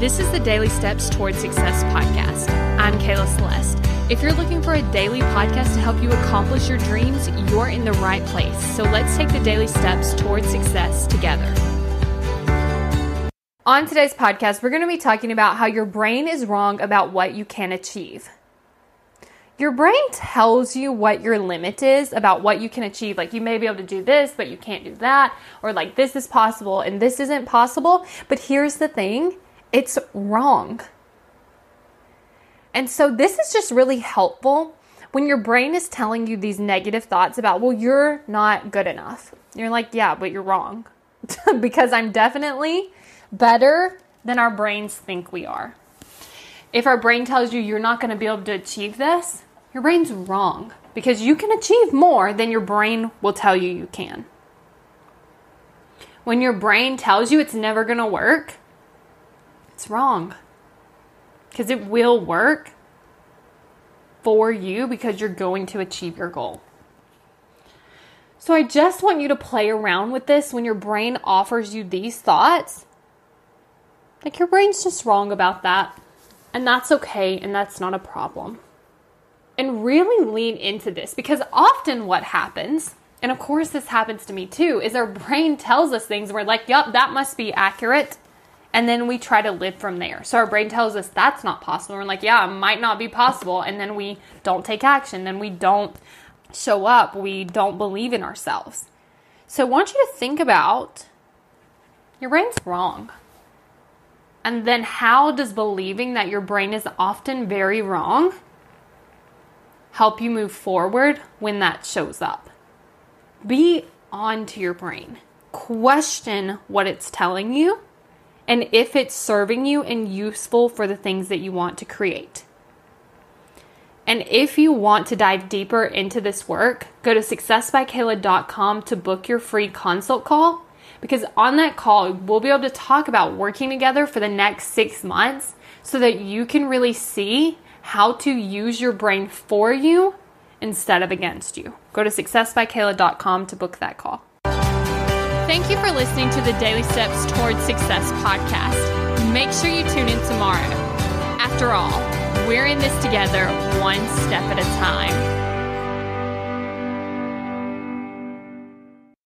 This is the Daily Steps Towards Success podcast. I'm Kayla Celeste. If you're looking for a daily podcast to help you accomplish your dreams, you're in the right place. So let's take the daily steps towards success together. On today's podcast, we're going to be talking about how your brain is wrong about what you can achieve. Your brain tells you what your limit is about what you can achieve. Like, you may be able to do this, but you can't do that. Or, like, this is possible and this isn't possible. But here's the thing it's wrong. And so, this is just really helpful when your brain is telling you these negative thoughts about, well, you're not good enough. You're like, yeah, but you're wrong. because I'm definitely better than our brains think we are. If our brain tells you you're not going to be able to achieve this, your brain's wrong because you can achieve more than your brain will tell you you can. When your brain tells you it's never going to work, it's wrong because it will work for you because you're going to achieve your goal. So I just want you to play around with this when your brain offers you these thoughts. Like your brain's just wrong about that. And that's okay and that's not a problem. And really lean into this because often what happens, and of course this happens to me too, is our brain tells us things and we're like, yep, that must be accurate and then we try to live from there. So our brain tells us that's not possible. We're like, yeah, it might not be possible. And then we don't take action. Then we don't show up. We don't believe in ourselves. So I want you to think about your brain's wrong. And then how does believing that your brain is often very wrong help you move forward when that shows up? Be on to your brain. Question what it's telling you and if it's serving you and useful for the things that you want to create. And if you want to dive deeper into this work, go to successbykayla.com to book your free consult call because on that call, we'll be able to talk about working together for the next six months so that you can really see how to use your brain for you instead of against you. Go to successbykayla.com to book that call. Thank you for listening to the Daily Steps Towards Success podcast. Make sure you tune in tomorrow. After all, we're in this together, one step at a time.